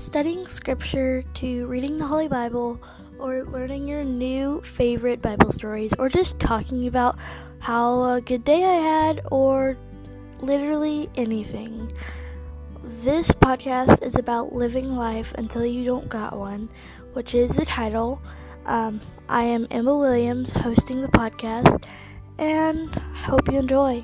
studying scripture to reading the Holy Bible or learning your new favorite Bible stories or just talking about how a good day I had or literally anything. This podcast is about living life until you don't got one, which is the title. Um, I am Emma Williams hosting the podcast and hope you enjoy.